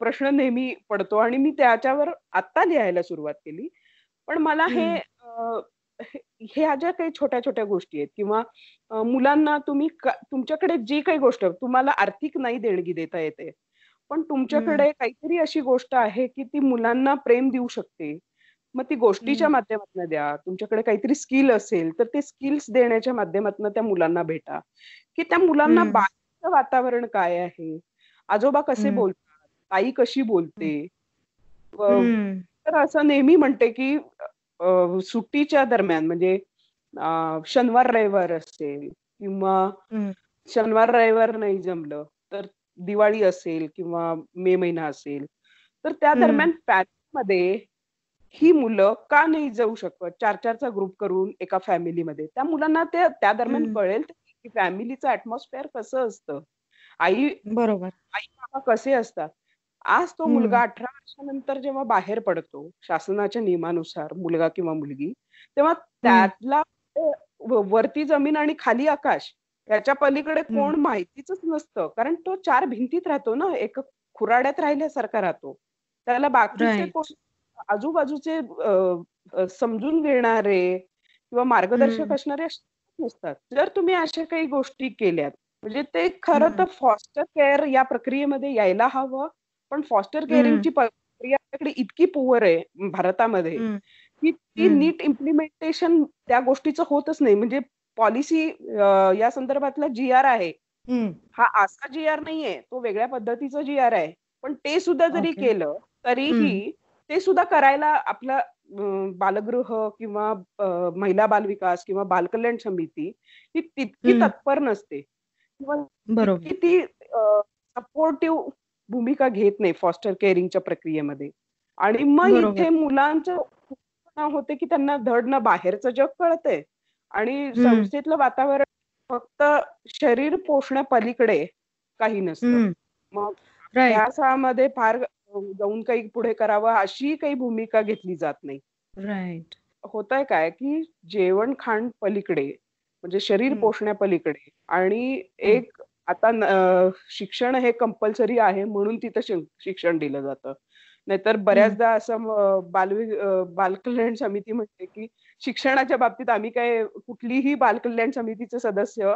प्रश्न नेहमी पडतो आणि मी त्याच्यावर आत्ता लिहायला सुरुवात केली. पण मला हे हे ह्या ज्या काही छोट्या छोट्या गोष्टी आहेत किंवा मुलांना तुम्ही तुमच्याकडे जी काही गोष्ट तुम्हाला आर्थिक नाही देणगी देता येते पण तुमच्याकडे काहीतरी अशी गोष्ट आहे की ती मुलांना प्रेम देऊ शकते. मग ती गोष्टीच्या. माध्यमातून द्या. तुमच्याकडे काहीतरी स्किल असेल तर ते स्किल्स देण्याच्या माध्यमातून त्या मुलांना भेटा. की त्या मुलांना. बाहेरचं वातावरण काय आहे? आजोबा कसे. बोलतात आई कशी बोलते. तर असं नेहमी म्हणते की सुट्टीच्या दरम्यान म्हणजे शनिवार रविवार असेल किंवा. शनिवार रविवार नाही जमलं तर दिवाळी असेल किंवा मे महिना असेल तर त्या. दरम्यानमध्ये ही मुलं का नाही जाऊ शकत चार चारचा ग्रुप करून एका फॅमिलीमध्ये त्या मुलांना ते त्या दरम्यान. कळेल की फॅमिलीचं ऍटमॉस्फिअर कसं असतं आई बरोबर आई बाबा कसे असतात आज तो हम्म. मुलगा अठरा वर्षानंतर जेव्हा बाहेर पडतो शासनाच्या नियमानुसार मुलगा किंवा मुलगी तेव्हा त्यातला व- वरती जमीन आणि खाली आकाश याच्या पलीकडे हम्म. कोण माहितीच नसतं कारण तो चार भिंतीत राहतो ना एक खुराड्यात राहिल्यासारखा राहतो त्याला बाकीचे. कोण आजूबाजूचे अ, अ, समजून घेणारे किंवा मार्गदर्शक हम्म. असणारे असे नसतात जर तुम्ही अशा काही गोष्टी केल्यात म्हणजे ते खरं. तर फॉस्टर केअर या प्रक्रियेमध्ये यायला हवं पण फॉस्टर केअरिंगची प्रक्रिया आपल्याकडे इतकी पुअर आहे भारतामध्ये. की ती. नीट इम्प्लिमेंटेशन त्या गोष्टीचं होतच नाही म्हणजे पॉलिसी या संदर्भातला जी आर आहे. हा असा जी आर नाहीये तो वेगळ्या पद्धतीचा जी आर आहे पण ते सुद्धा जरी. केलं तरीही ते सुद्धा करायला आपलं बालगृह किंवा महिला बाल विकास किंवा बालकल्याण समिती ही तितकी. तत्पर नसते बरोबर. ती सपोर्टिव्ह भूमिका घेत नाही फॉस्टर केअरिंगच्या प्रक्रियेमध्ये. आणि मग. इथे मुलांचं होते की त्यांना धड ना बाहेरचं जग कळतंय. आणि संस्थेतलं वातावरण फक्त शरीर पोषण्यापलीकडे काही नसतं. मग काळामध्ये फार जाऊन काही पुढे करावं अशी काही भूमिका घेतली जात नाही. राईट होत आहे काय की जेवण खाण पलीकडे. म्हणजे शरीर. पोषण्यापलीकडे. आणि एक आता शिक्षण हे कंपल्सरी आहे म्हणून तिथं शिक- शिक्षण दिलं जातं. नाहीतर बऱ्याचदा असं बालवि बालकल्याण समिती म्हणते की शिक्षणाच्या बाबतीत आम्ही काय कुठलीही बालकल्याण समितीचे सदस्य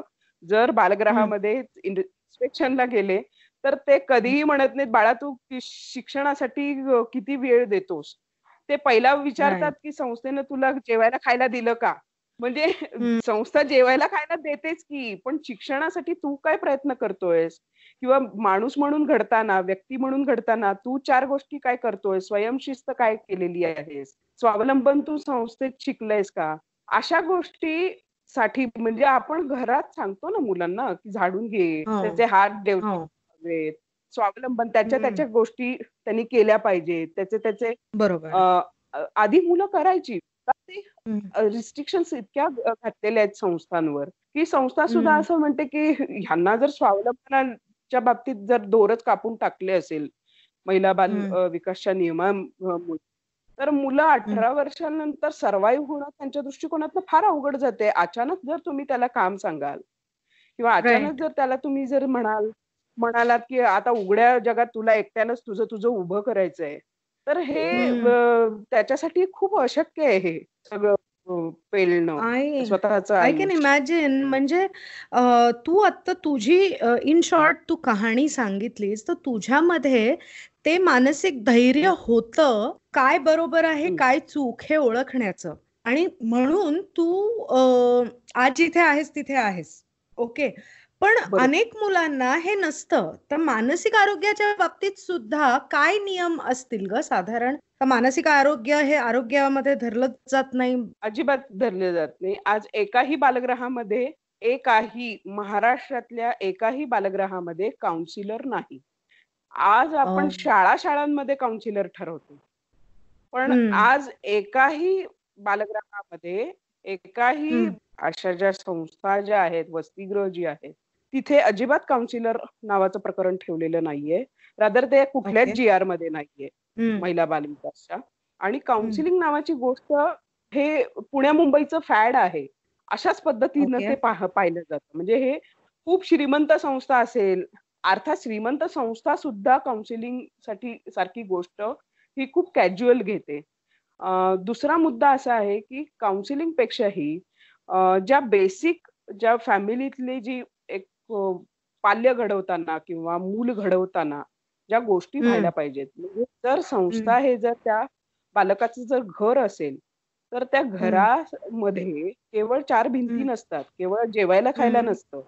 जर बालगृहामध्ये इन्स्पेक्शनला गेले तर ते कधीही म्हणत नाहीत बाळा तू शिक्षणासाठी किती वेळ देतोस? ते पहिला विचारतात की संस्थेनं तुला जेवायला खायला दिलं का? म्हणजे संस्था जेवायला खायला देतेच की पण शिक्षणासाठी तू काय प्रयत्न करतोयस? किंवा माणूस म्हणून घडताना व्यक्ती म्हणून घडताना तू चार गोष्टी काय करतोय स्वयंशिस्त काय केलेली आहेस? स्वावलंबन तू संस्थेत शिकलंयस का? अशा गोष्टी साठी म्हणजे आपण घरात सांगतो ना मुलांना की झाडून घे हो. त्याचे हात डेव्हलप हो. स्वावलंबन त्याच्या. त्याच्या गोष्टी त्यांनी केल्या पाहिजेत. त्याचे त्याचे बरोबर. आधी मुलं करायची. ते हम्म. रिस्ट्रिक्शन्स इतक्या घातलेल्या आहेत संस्थांवर की संस्था सुद्धा. असं म्हणते की ह्यांना जर स्वावलंबनाच्या बाबतीत जर दोरच कापून टाकले असेल महिला बाल विकासच्या नियमामुळे तर मुलं अठरा वर्षानंतर सर्व्हाइव्ह होणं त्यांच्या दृष्टिकोनातनं फार अवघड जाते अचानक जर तुम्ही त्याला काम सांगाल किंवा अचानक. जर त्याला तुम्ही जर म्हणाल म्हणालात की आता उघड्या जगात तुला एकट्यानंच तुझं तुझं उभं करायचंय तर हे त्याच्यासाठी खूप अशक्य आहे हे सगळं पेलणं. आय स्वतःच आय कॅन इमॅजिन म्हणजे तू आता तुझी इन शॉर्ट तू कहाणी सांगितलीस तर तुझ्यामध्ये ते मानसिक धैर्य होतं काय बरोबर आहे. काय चूक हे ओळखण्याचं. आणि म्हणून तू आज जिथे आहेस तिथे आहेस. ओके? पण. अनेक मुलांना हे नसतं तर मानसिक आरोग्याच्या बाबतीत सुद्धा काय नियम असतील ग साधारण मानसिक आरोग्य हे आरोग्यामध्ये धरलं जात नाही अजिबात धरले जात नाही आज एकाही बालगृहामध्ये एकाही महाराष्ट्रातल्या एकाही बालगृहामध्ये काउन्सिलर नाही आज आपण. शाळा शाळांमध्ये काउन्सिलर ठरवतो पण. आज एकाही बालगृहामध्ये एकाही. अशा ज्या संस्था ज्या आहेत, वसतिगृह जी आहेत, तिथे अजिबात काउन्सिलर नावाचं प्रकरण ठेवलेलं नाहीये. रादर ते कुठल्याच ओके. जी-आरमध्ये नाहीये, हं. महिला बालविकासच्या आणि हं. काउन्सिलिंग नावाची गोष्ट हे पुण्या-मुंबईचं फॅड आहे. अशाच पद्धतीनं. ते पाह पाहिलं जातं. म्हणजे हे खूप श्रीमंत संस्था असेल, अर्थात श्रीमंत संस्था सुद्धा काउन्सिलिंगसाठी सारखी गोष्ट ही खूप कॅज्युअल घेते. दुसरा मुद्दा असा आहे, की काउन्सिलिंगपेक्षाही अ, ज्या बेसिक ज्या फॅमिलीतली जी पाल्य घडवताना किंवा मूल घडवताना ज्या गोष्टी व्हायला. पाहिजेत. म्हणजे जर. संस्था हे जर त्या बालकाचं जर घर असेल, तर त्या. घरामध्ये केवळ 4 भिंती. नसतात. केवळ जेवायला खायला. नसतं.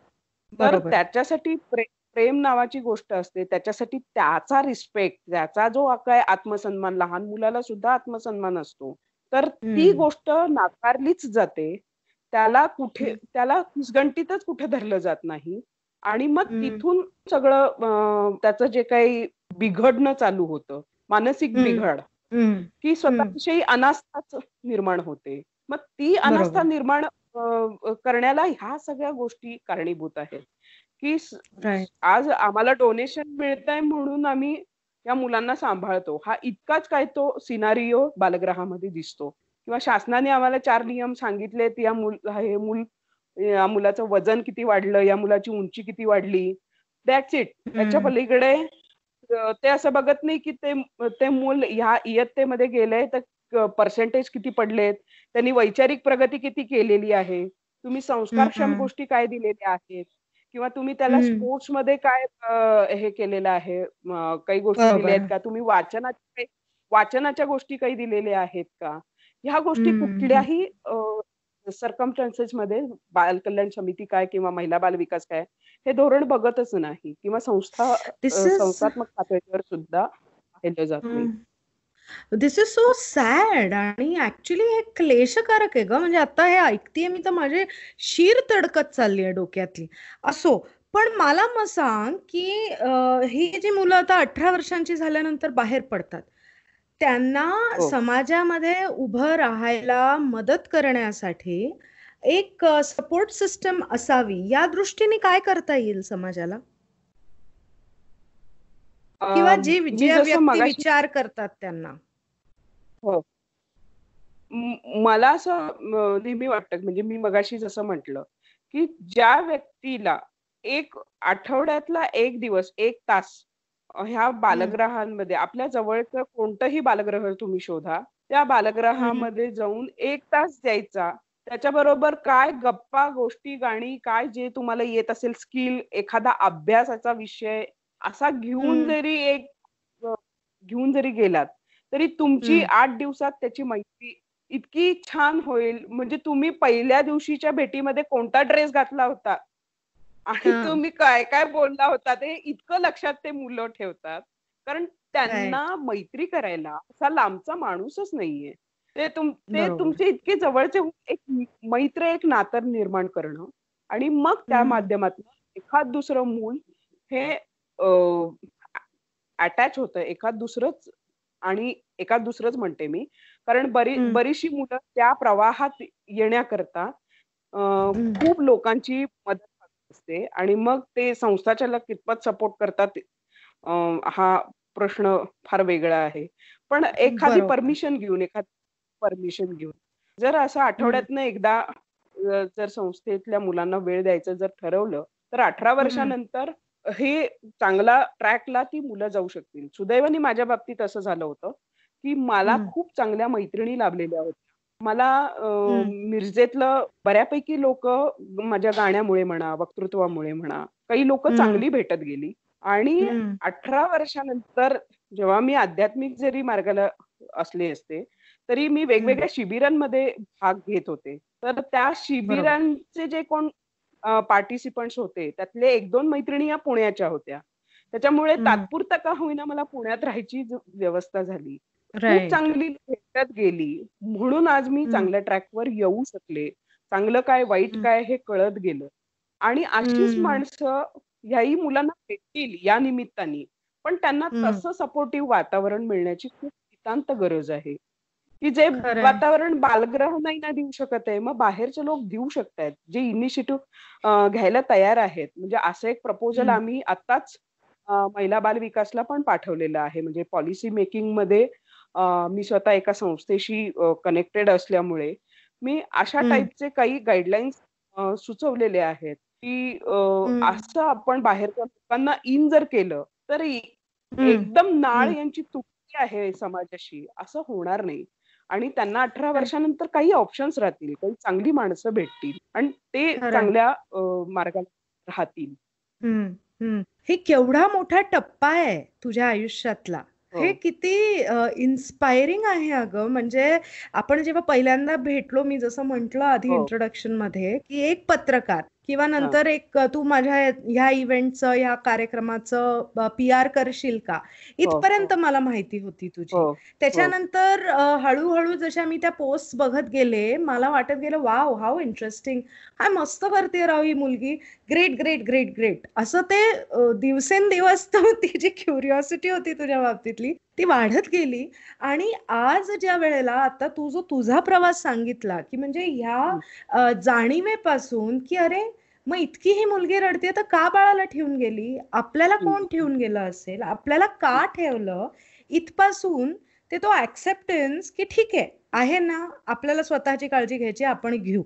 तर. त्याच्यासाठी प्रे प्रेम नावाची गोष्ट असते. त्याच्यासाठी त्याचा रिस्पेक्ट, त्याचा जो काय आत्मसन्मान, लहान मुलाला सुद्धा आत्मसन्मान असतो. तर ती. गोष्ट नाकारलीच जाते. त्याला कुठे. त्याला फिसगंटीतच कुठे धरलं जात नाही आणि मग. तिथून सगळं त्याचं जे काही बिघडणं चालू होतं, मानसिक. बिघाड. की. स्वतःविषयी अनास्थाच निर्माण होते. मग ती अनास्था. निर्माण करण्याला ह्या सगळ्या गोष्टी कारणीभूत आहेत, की. आज आम्हाला डोनेशन मिळतंय म्हणून आम्ही या मुलांना सांभाळतो. हा इतकाच काय तो सिनारिओ बालगृहामध्ये दिसतो किंवा शासनाने आम्हाला 4 नियम सांगितलेत, या मूल हे मूल या मुलाचं वजन किती वाढलं, या मुलाची उंची किती वाढली, दॅट्स इट. त्याच्या. पलीकडे ते असं बघत नाही, की ते ते मूल ह्या इयत्तेमध्ये गेलंय, तर पर्सेंटेज किती पडलेत, त्यांनी वैचारिक प्रगती किती केलेली आहे, तुम्ही संस्कारक्षम. गोष्टी काय दिलेल्या आहेत किंवा तुम्ही त्याला हं. स्पोर्ट्समध्ये काय हे केलेलं आहे, काही गोष्टी दिल्या आहेत. का? तुम्ही वाचनाच्या वाचनाच्या गोष्टी काही दिलेल्या आहेत का? ह्या गोष्टी हं. कुठल्याही अ, सर्कमस्टन्सेसमध्ये बालकल्याण समिती काय किंवा महिला बाल विकास काय, हे धोरण बघतच नाही किंवा संस्था संस्थात्मक पातळीवर सुद्धा पाहिलं जात नाही. धिस इज सो सॅड आणि ॲक्चुअली हे क्लेशकारक आहे गं. म्हणजे आता हे ऐकतेय मी तर माझी शीर तडकत चालली आहे डोक्यातली. असो, पण मला मग सांग, की ही जी मुलं आता 18 वर्षांची झाल्यानंतर बाहेर पडतात, त्यांना हो. समाजामध्ये उभं राहायला मदत करण्यासाठी एक सपोर्ट सिस्टम असावी, या दृष्टीने काय करता येईल समाजाला? किंवा जी व्यक्ती विचार करतात त्यांना? हो. मला असं नेहमी वाटतं म्हणजे मी मगाशी जसं म्हटलं, की ज्या व्यक्तीला एक आठवड्यातला 1 दिवस, 1 तास ह्या हं. बालगृहांमध्ये आपल्या जवळचं कोणतंही बालगृह तुम्ही शोधा. त्या हं. बालगृहामध्ये जाऊन 1 तास द्यायचा. त्याच्याबरोबर काय गप्पा, गोष्टी, गाणी काय जे तुम्हाला येत असेल स्किल, एखादा अभ्यासाचा विषय असा घेऊन हं. जरी एक अ, घेऊन जरी गेलात, तरी तुमची हं. 8 दिवसात त्याची मैत्री इतकी छान होईल. म्हणजे तुम्ही पहिल्या दिवशीच्या भेटीमध्ये कोणता ड्रेस घातला होता आणि. तुम्ही काय-काय बोलला होता, ते इतकं लक्षात ते मुलं ठेवतात. कारण त्यांना. मैत्री करायला असा लांबचा माणूसच नाहीये. ते तुम ते. तुमचे इतके जवळचे एक मैत्र, एक नातं निर्माण करणं आणि मग त्या. माध्यमातून एखाद दुसरं मूल हे अ, अटॅच होतं. एखाद दुसरंच आणि एखाद दुसरंच म्हणते मी. कारण बरी. बरीचशी मुलं त्या प्रवाहात येण्याकरता. खूप लोकांची मदत असते आणि मग ते संस्थाचालक कितपत सपोर्ट करतात हा प्रश्न फार वेगळा आहे. पण एखादी. परमिशन घेऊन, एखादी परमिशन घेऊन, जर असं. आठवड्यातनं एकदा जर संस्थेतल्या मुलांना वेळ द्यायचं जर ठरवलं, तर 18 हं. वर्षानंतर हे चांगला ट्रॅकला ती मुलं जाऊ शकतील. सुदैवाने माझ्या बाबतीत असं झालं होतं, की मला. खूप चांगल्या मैत्रिणी लाभलेल्या होत्या. मला. मिरजेतलं बऱ्यापैकी लोकं माझ्या गाण्यामुळे म्हणा, वक्तृत्वामुळे म्हणा, काही लोकं. चांगली भेटत गेली आणि. 18 वर्षानंतर जेव्हा मी आध्यात्मिक जरी मार्गाला असले असते, तरी मी. वेगवेगळ्या शिबिरांमध्ये भाग घेत होते. तर त्या. शिबिरांचे जे कोण पार्टिसिपंट्स होते, त्यातले 1-2 मैत्रिणी या पुण्याच्या होत्या. त्याच्यामुळे. तात्पुरतं का होईना मला पुण्यात राहायची व्यवस्था झाली. खूप. चांगली भेटत गेली. म्हणून आज मी. चांगल्या ट्रॅकवर येऊ शकले. चांगलं काय, वाईट. काय हे कळत गेलं आणि अशीच. माणसं ह्याही मुलांना भेटतील या निमित्ताने. पण त्यांना. तसं सपोर्टिव्ह वातावरण मिळण्याची खूप नितांत गरज आहे. की जे. वातावरण बालगृह नाही ना देऊ शकत आहे मग बाहेरचे लोक देऊ शकतायत जे इनिशिएटिव्ह घ्यायला तयार आहेत म्हणजे असं एक प्रपोजल. आम्ही आत्ताच अ, महिला बाल विकासला पण पाठवलेलं आहे म्हणजे पॉलिसी मेकिंगमध्ये मी स्वतः एका संस्थेशी कनेक्टेड असल्यामुळे मी अशा. टाईपचे काही गाईडलाईन्स सुचवलेले आहेत की. असं आपण बाहेरच्या लोकांना इन जर केलं तर. एकदम नाळ. यांची तुकडी आहे समाजाशी असं होणार नाही आणि त्यांना अठरा वर्षानंतर काही ऑप्शन्स राहतील काही चांगली माणसं भेटतील आणि ते. चांगल्या मार्गाला राहतील. हे केवढा मोठा टप्पा आहे तुझ्या आयुष्यातला. हो. हे किती इन्स्पायरिंग आहे अगं. म्हणजे आपण जेव्हा पहिल्यांदा भेटलो, मी जसं म्हटलं आधी हो. इंट्रोडक्शनमध्ये, की एक पत्रकार किंवा नंतर एक तू माझ्या ह्या इव्हेंटचं, ह्या कार्यक्रमाचं पी-आर करशील का? इथपर्यंत मला माहिती होती तुझी. हो, हो. त्याच्यानंतर हळू-हळू जशा मी त्या पोस्ट बघत गेले, मला वाटत गेलं, "वॉव! How interesting. काय मस्त करते राव ही मुलगी. Great, great, great, great." असं ते दिवसेंदिवस [LAUGHS] तर ती जी क्युरिओसिटी होती तुझ्या बाबतीतली, ती वाढत गेली आणि आज ज्या वेळेला आता तू जो तुझा प्रवास सांगितला, की म्हणजे ह्या हं. जाणीवेपासून, की अरे, मग इतकी ही मुलगी रडतेय तर का बाळाला ठेवून गेली? आपल्याला. कोण ठेवून गेलं असेल? आपल्याला का ठेवलं? इथपासून ते तो ॲक्सेप्टन्स, की ठीक आहे, आहे ना, आपल्याला स्वतःची काळजी घ्यायची, आपण घेऊ.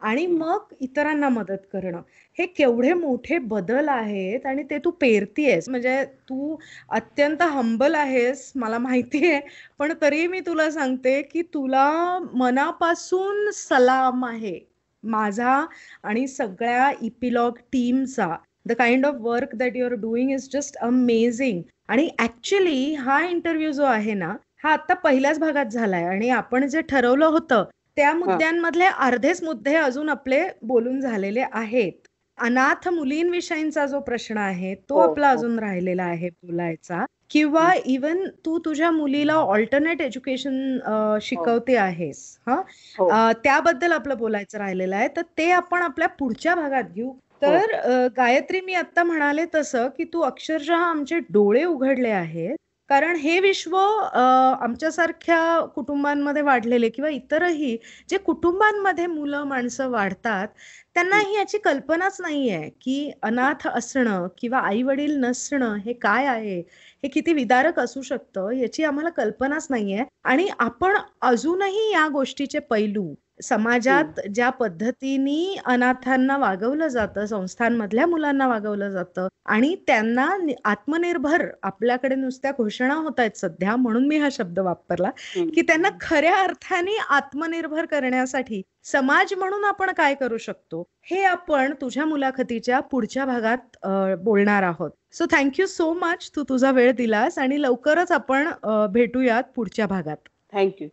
आणि. मग इतरांना मदत करणं. हे केवढे मोठे बदल आहेत आणि ते तू पेरतीयेस. म्हणजे तू अत्यंत हंबल आहेस, मला माहिती आहे. पण तरीही मी तुला सांगते, की तुला मनापासून सलाम आहे. माझा आणि सगळ्या इपिलॉग टीमचा. The kind of work that you are doing is just amazing. आणि ॲक्चुअली हा इंटरव्ह्यू जो आहे ना, हा आता पहिल्याच भागात झालाय आणि आपण जे ठरवलं होतं, त्या मुद्द्यांमधले अर्धेच मुद्दे अजून आपले बोलून झालेले आहेत. अनाथ मुलींविषयीचा जो प्रश्न आहे, तो हो, आपला हो. अजून राहिलेला आहे बोलायचा. किंवा. इव्हन तू तुझ्या मुलीला अल्टरनेट एज्युकेशन अ, हो. शिकवते आहेस. हां. हो. त्याबद्दल आपलं बोलायचं राहिलेलं आहे. तर ते आपण आपल्या पुढच्या भागात घेऊ. हो. तर गायत्री मी आत्ता म्हणाले तसं, की तू अक्षरशः आमचे डोळे उघडले आहेत. कारण हे विश्व आमच्यासारख्या कुटुंबांमध्ये वाढलेले किंवा इतरही जे कुटुंबांमध्ये मुलं माणसं वाढतात, त्यांना हं. याची कल्पनाच नाहीये, की अनाथ असणं किंवा आई-वडील नसणं हे काय आहे? हे किती विदारक असू शकतं, याची आम्हाला कल्पनाच नाहीये. आणि आपण अजूनही या गोष्टीचे पैलू हं. समाजात ज्या पद्धतीने अनाथांना वागवलं जातं, संस्थांमधल्या मुलांना वागवलं जातं आणि त्यांना आत्मनिर्भर आपल्याकडे नुसत्या घोषणा होतायत सध्या, म्हणून मी हा शब्द वापरला, हं. की त्यांना खऱ्या अर्थाने आत्मनिर्भर करण्यासाठी समाज म्हणून आपण काय करू शकतो, हे आपण तुझ्या मुलाखतीच्या पुढच्या भागात बोलणार आहोत. So thank you so much. तू तुझा वेळ दिलास आणि लवकरच आपण भेटूयात पुढच्या भागात. थँक्यू